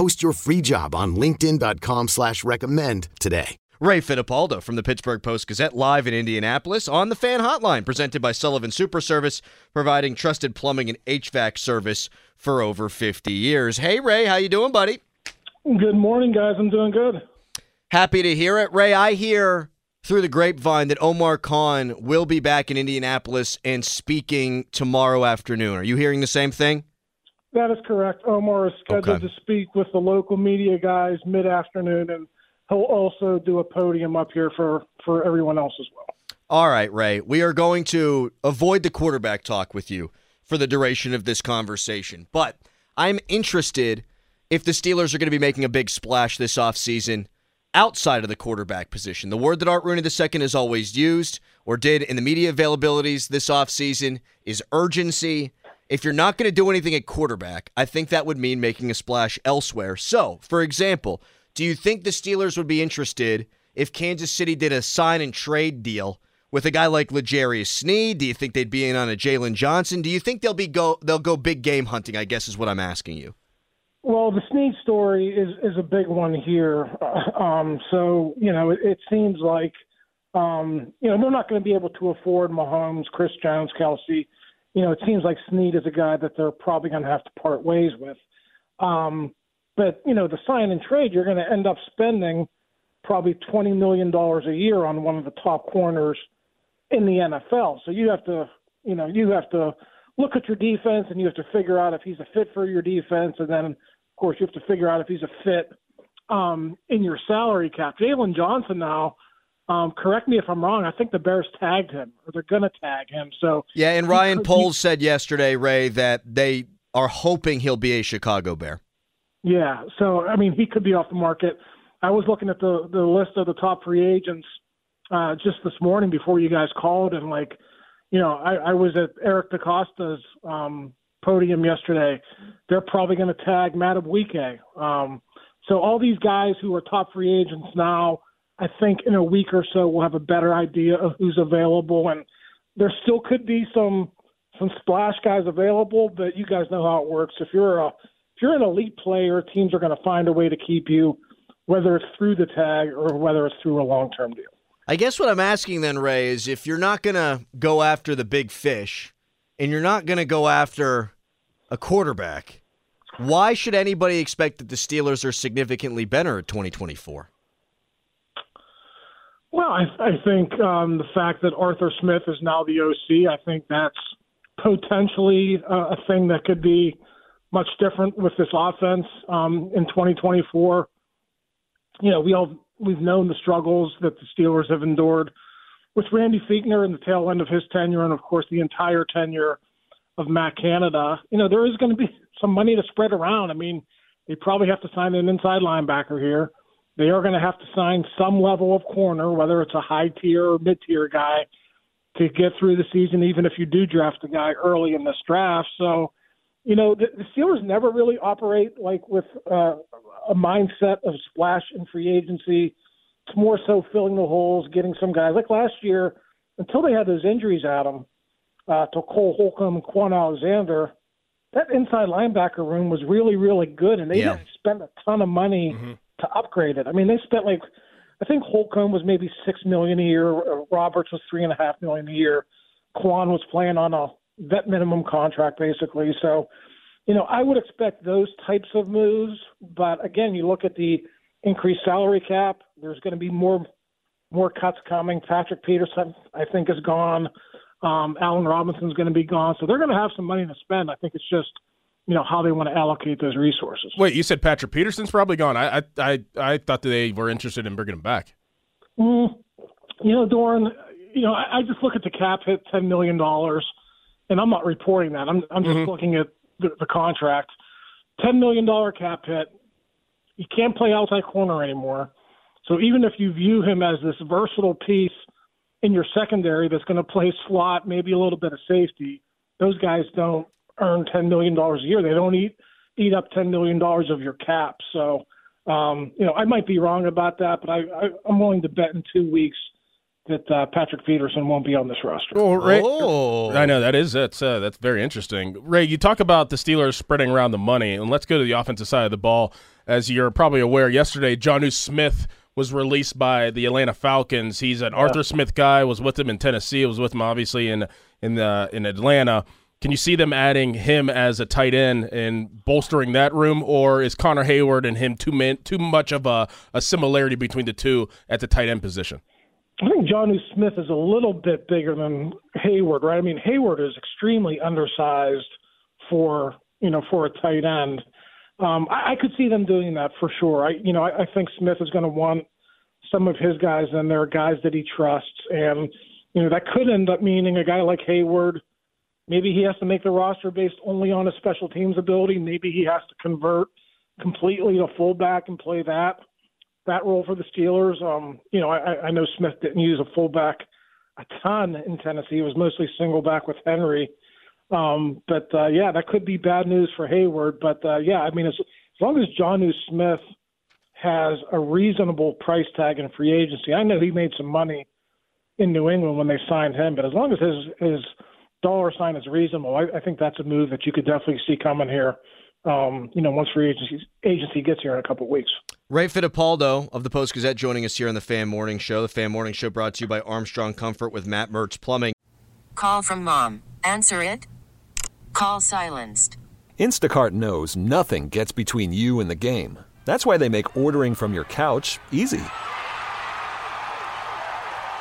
Post your free job on LinkedIn.com slash recommend today. Ray Fittipaldo from the Pittsburgh Post Gazette live in Indianapolis on the fan hotline presented by Sullivan Super Service, providing trusted plumbing and HVAC service for over 50 years. Hey Ray, how you doing, buddy? Good morning, guys. I'm doing good. Happy to hear it. Ray, I hear through the grapevine that Omar Khan will be back in Indianapolis and speaking tomorrow afternoon. Are you hearing the same thing? That is correct. Omar is scheduled Okay. to speak with the local media guys mid afternoon, and he'll also do a podium up here for, for everyone else as well. All right, Ray. We are going to avoid the quarterback talk with you for the duration of this conversation. But I'm interested if the Steelers are going to be making a big splash this offseason outside of the quarterback position. The word that Art Rooney II has always used or did in the media availabilities this offseason is urgency. If you're not going to do anything at quarterback, I think that would mean making a splash elsewhere. So, for example, do you think the Steelers would be interested if Kansas City did a sign and trade deal with a guy like L'Jarius Sneed? Do you think they'd be in on a Jaylon Johnson? Do you think they'll be go they'll go big game hunting? I guess is what I'm asking you. Well, the Sneed story is, is a big one here. Uh, um, so, you know, it, it seems like, um, you know, they're not going to be able to afford Mahomes, Chris Jones, Kelce. You know, it seems like Sneed is a guy that they're probably going to have to part ways with. Um, but, you know, the sign and trade, you're going to end up spending probably $20 million a year on one of the top corners in the NFL. So you have to, you know, you have to look at your defense and you have to figure out if he's a fit for your defense. And then, of course, you have to figure out if he's a fit um, in your salary cap. Jaylon Johnson now, um, correct me if I'm wrong, I think the Bears tagged him or they're going to tag him. So Yeah, and Ryan Poles said yesterday, Ray, that they are hoping he'll be a Chicago Bear. Yeah, so I mean, he could be off the market. I was looking at the the list of the top free agents uh, just this morning before you guys called, and like, you know, I, I was at Eric DeCosta's um, podium yesterday. They're probably going to tag Madubuike. Um, so all these guys who are top free agents now, I think in a week or so we'll have a better idea of who's available, and there still could be some some splash guys available, but you guys know how it works. If you're a if you're an elite player, teams are going to find a way to keep you, whether it's through the tag or whether it's through a long term deal. I guess what I'm asking then, Ray, is if you're not going to go after the big fish and you're not going to go after a quarterback, why should anybody expect that the Steelers are significantly better at 2024? Well, I, I think um, the fact that Arthur Smith is now the OC, I think that's potentially a, a thing that could be much different with this offense um, in 2024. You know, we all we've known the struggles that the Steelers have endured with Randy Fichtner in the tail end of his tenure, and of course the entire tenure of Matt Canada. You know, there is going to be some money to spread around. I mean, they probably have to sign an inside linebacker here. They are going to have to sign some level of corner, whether it's a high tier or mid tier guy, to get through the season, even if you do draft a guy early in this draft. So, you know, the, the Steelers never really operate like with uh, a mindset of splash in free agency. It's more so filling the holes, getting some guys. Like last year, until they had those injuries at them, uh, to Cole Holcomb and Kwon Alexander, that inside linebacker room was really, really good, and they Yeah. didn't spend a ton of money to upgrade it. I mean, they spent like, I think Holcomb was maybe six million a year. uh, Roberts was three and a half million a year. Kwon was playing on a vet minimum contract, basically. So, you know, I would expect those types of moves. But again, you look at the increased salary cap. There's going to be more more cuts coming. Patrick Peterson, I think, is gone. Um, Allen Robinson's going to be gone, so they're going to have some money to spend. I think it's just you know how they want to allocate those resources. Wait, you said Patrick Peterson's probably gone. I I I, I thought they were interested in bringing him back. Mm, you know, Dorin. You know, I, I just look at the cap hit, ten million dollars, and I'm not reporting that. I'm I'm just mm-hmm. looking at the, the contract. Ten million dollar cap hit. You can't play outside corner anymore. So even if you view him as this versatile piece in your secondary that's going to play slot, maybe a little bit of safety, those guys don't earn ten million dollars a year. They don't eat eat up ten million dollars of your cap. So um, you know, I might be wrong about that, but I, I I'm willing to bet in two weeks that uh, Patrick Peterson won't be on this roster. Oh, Ray, oh. I know that is that's uh, that's very interesting. Ray, you talk about the Steelers spreading around the money, and let's go to the offensive side of the ball. As you're probably aware, yesterday Jonnu Smith was released by the Atlanta Falcons. He's an yeah. Arthur Smith guy. Was with him in Tennessee. Was with him obviously in in the in Atlanta. Can you see them adding him as a tight end and bolstering that room, or is Connor Heyward and him too man, too much of a, a similarity between the two at the tight end position? I think Jonnu Smith is a little bit bigger than Heyward, right? I mean, Hayward is extremely undersized for you know for a tight end. Um, I, I could see them doing that for sure. I you know I, I think Smith is going to want some of his guys and there, are guys that he trusts, and you know that could end up meaning a guy like Heyward. Maybe he has to make the roster based only on his special teams ability. Maybe he has to convert completely to fullback and play that that role for the Steelers. Um, you know, I, I know Smith didn't use a fullback a ton in Tennessee. He was mostly single back with Henry. Um, but uh, yeah, that could be bad news for Heyward. But uh, yeah, I mean, as, as long as Jonnu Smith has a reasonable price tag in free agency, I know he made some money in New England when they signed him, but as long as his his dollar sign is reasonable, I, I think that's a move that you could definitely see coming here. Um, you know, once free agency agency gets here in a couple of weeks. Ray Fittipaldo of the Post Gazette joining us here on the Fan Morning Show. The Fan Morning Show brought to you by Armstrong Comfort with Matt Mertz Plumbing. Call from mom. Answer it. Call silenced. Instacart knows nothing gets between you and the game. That's why they make ordering from your couch easy.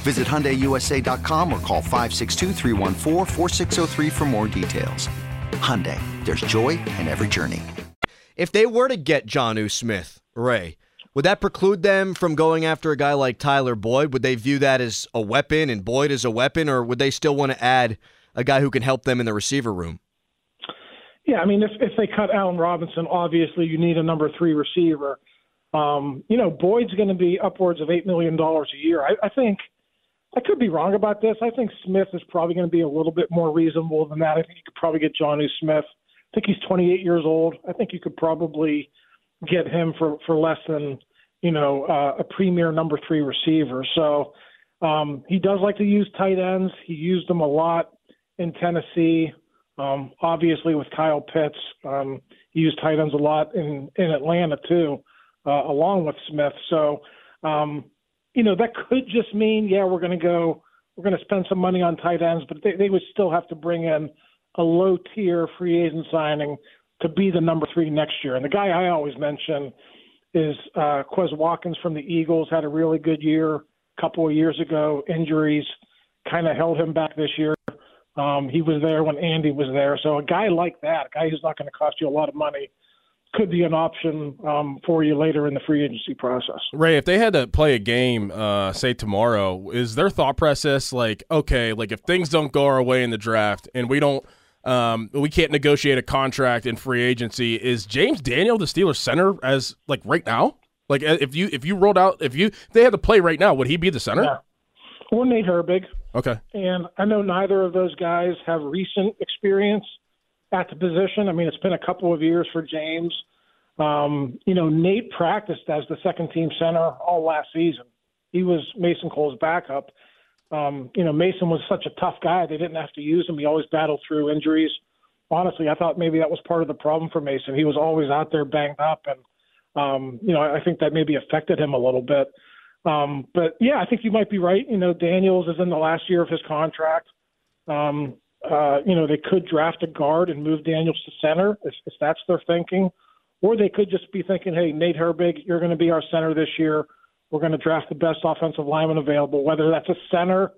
Visit HyundaiUSA.com or call 562 for more details. Hyundai, there's joy in every journey. If they were to get Jonnu Smith, Ray, would that preclude them from going after a guy like Tyler Boyd? Would they view that as a weapon and Boyd as a weapon, or would they still want to add a guy who can help them in the receiver room? Yeah, I mean, if if they cut Allen Robinson, obviously you need a number three receiver. Um, you know, Boyd's going to be upwards of eight million dollars a year. I, I think I could be wrong about this. I think Smith is probably going to be a little bit more reasonable than that. I think you could probably get Jonnu Smith. I think he's 28 years old. I think you could probably get him for for less than you know uh, a premier number three receiver. So um, he does like to use tight ends. He used them a lot in Tennessee. Um, obviously, with Kyle Pitts, um, he used tight ends a lot in in Atlanta too uh, along with Smith. So, um, you know, that could just mean, yeah, we're going to go, we're going to spend some money on tight ends, but they, they would still have to bring in a low tier free agent signing to be the number three next year. And the guy I always mention is uh, Quez Watkins from the Eagles. Had a really good year a couple of years ago. Injuries kind of held him back this year. Um, he was there when Andy was there. So a guy like that, a guy who's not going to cost you a lot of money, could be an option um, for you later in the free agency process. Ray, if they had to play a game, uh, say tomorrow, is their thought process like, okay, like if things don't go our way in the draft and we don't, um, we can't negotiate a contract in free agency, is James Daniel the Steelers center as like right now? Like uh, if you if you rolled out if you if they had to play right now, would he be the center? Yeah. Or Nate Herbig. Okay. And I know neither of those guys have recent experience at the position. I mean, it's been a couple of years for James. Um, you know, Nate practiced as the second team center all last season. He was Mason Cole's backup. Um, you know, Mason was such a tough guy; they didn't have to use him. He always battled through injuries. Honestly, I thought maybe that was part of the problem for Mason. He was always out there banged up, and um, you know, I think that maybe affected him a little bit. Um, but yeah, I think you might be right. You know, Daniels is in the last year of his contract. Um, uh, you know, they could draft a guard and move Daniels to center if, if that's their thinking, or they could just be thinking, hey, Nate Herbig, you're going to be our center this year. We're going to draft the best offensive lineman available, whether that's a center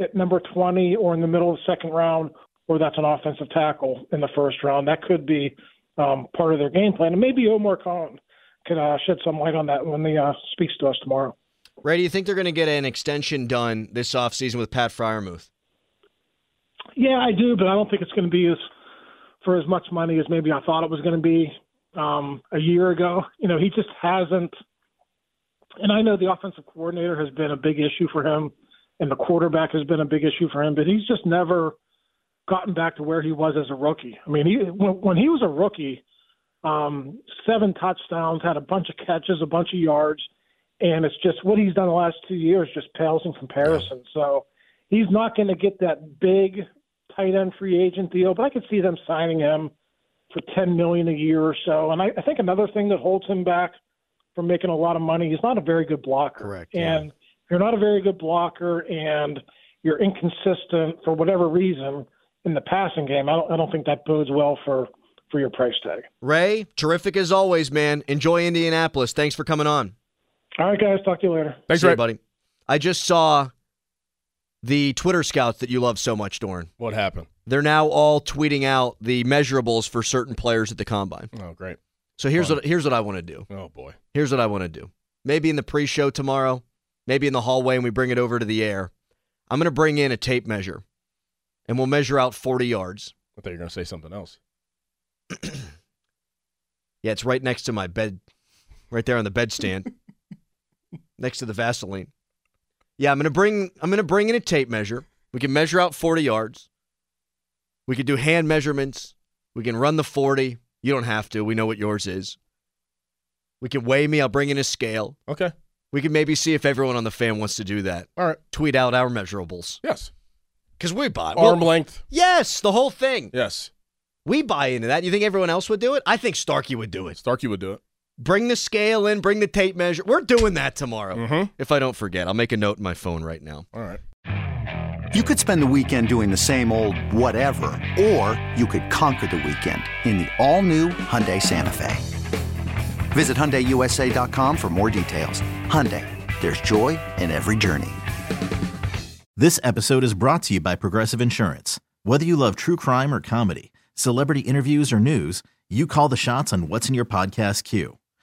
at number 20 or in the middle of the second round, or that's an offensive tackle in the first round. That could be um, part of their game plan. And maybe Omar Khan can uh, shed some light on that when he uh, speaks to us tomorrow. Ray, do you think they're going to get an extension done this offseason with Pat Freiermuth? Yeah, I do, but I don't think it's going to be as for as much money as maybe I thought it was going to be um, a year ago. You know, he just hasn't. And I know the offensive coordinator has been a big issue for him, and the quarterback has been a big issue for him, but he's just never gotten back to where he was as a rookie. I mean, he when, when he was a rookie, um, seven touchdowns, had a bunch of catches, a bunch of yards and it's just what he's done the last two years just pales in comparison. So he's not going to get that big tight end free agent deal, but I could see them signing him for ten million a year or so. And I, I think another thing that holds him back from making a lot of money, he's not a very good blocker. Correct. And yeah. if you're not a very good blocker and you're inconsistent for whatever reason in the passing game, I don't, I don't think that bodes well for for your price tag. Ray, terrific as always, man. Enjoy Indianapolis. Thanks for coming on. All right, guys. Talk to you later. Thanks, See Ray. you, buddy. I just saw the Twitter scouts that you love so much, Dorn. What happened? They're now all tweeting out the measurables for certain players at the combine. Oh, great. So here's Fun. what here's what I want to do. Oh boy. Here's what I want to do. Maybe in the pre-show tomorrow, maybe in the hallway, and we bring it over to the air. I'm going to bring in a tape measure, and we'll measure out 40 yards. I thought you were going to say something else. Yeah, it's right next to my bed, right there on the bedstand, next to the Vaseline. Yeah, I'm gonna bring I'm gonna bring in a tape measure. We can measure out 40 yards. We can do hand measurements. We can run the 40. You don't have to. We know what yours is. We can weigh me. I'll bring in a scale. Okay. We can maybe see if everyone on the fan wants to do that. All right. Tweet out our measurables Yes. because we buy. Arm well, length. yes, the whole thing. Yes. We buy into that. You think everyone else would do it? I think Starkey would do it. Starkey would do it. Bring the scale in, bring the tape measure. We're doing that tomorrow. Mhm. If I don't forget, I'll make a note in my phone right now. All right. You could spend the weekend doing the same old whatever, or you could conquer the weekend in the all-new Hyundai Santa Fe. Visit HyundaiUSA.com for more details. Hyundai, there's joy in every journey. This episode is brought to you by Progressive Insurance. Whether you love true crime or comedy, celebrity interviews or news, you call the shots on what's in your podcast queue.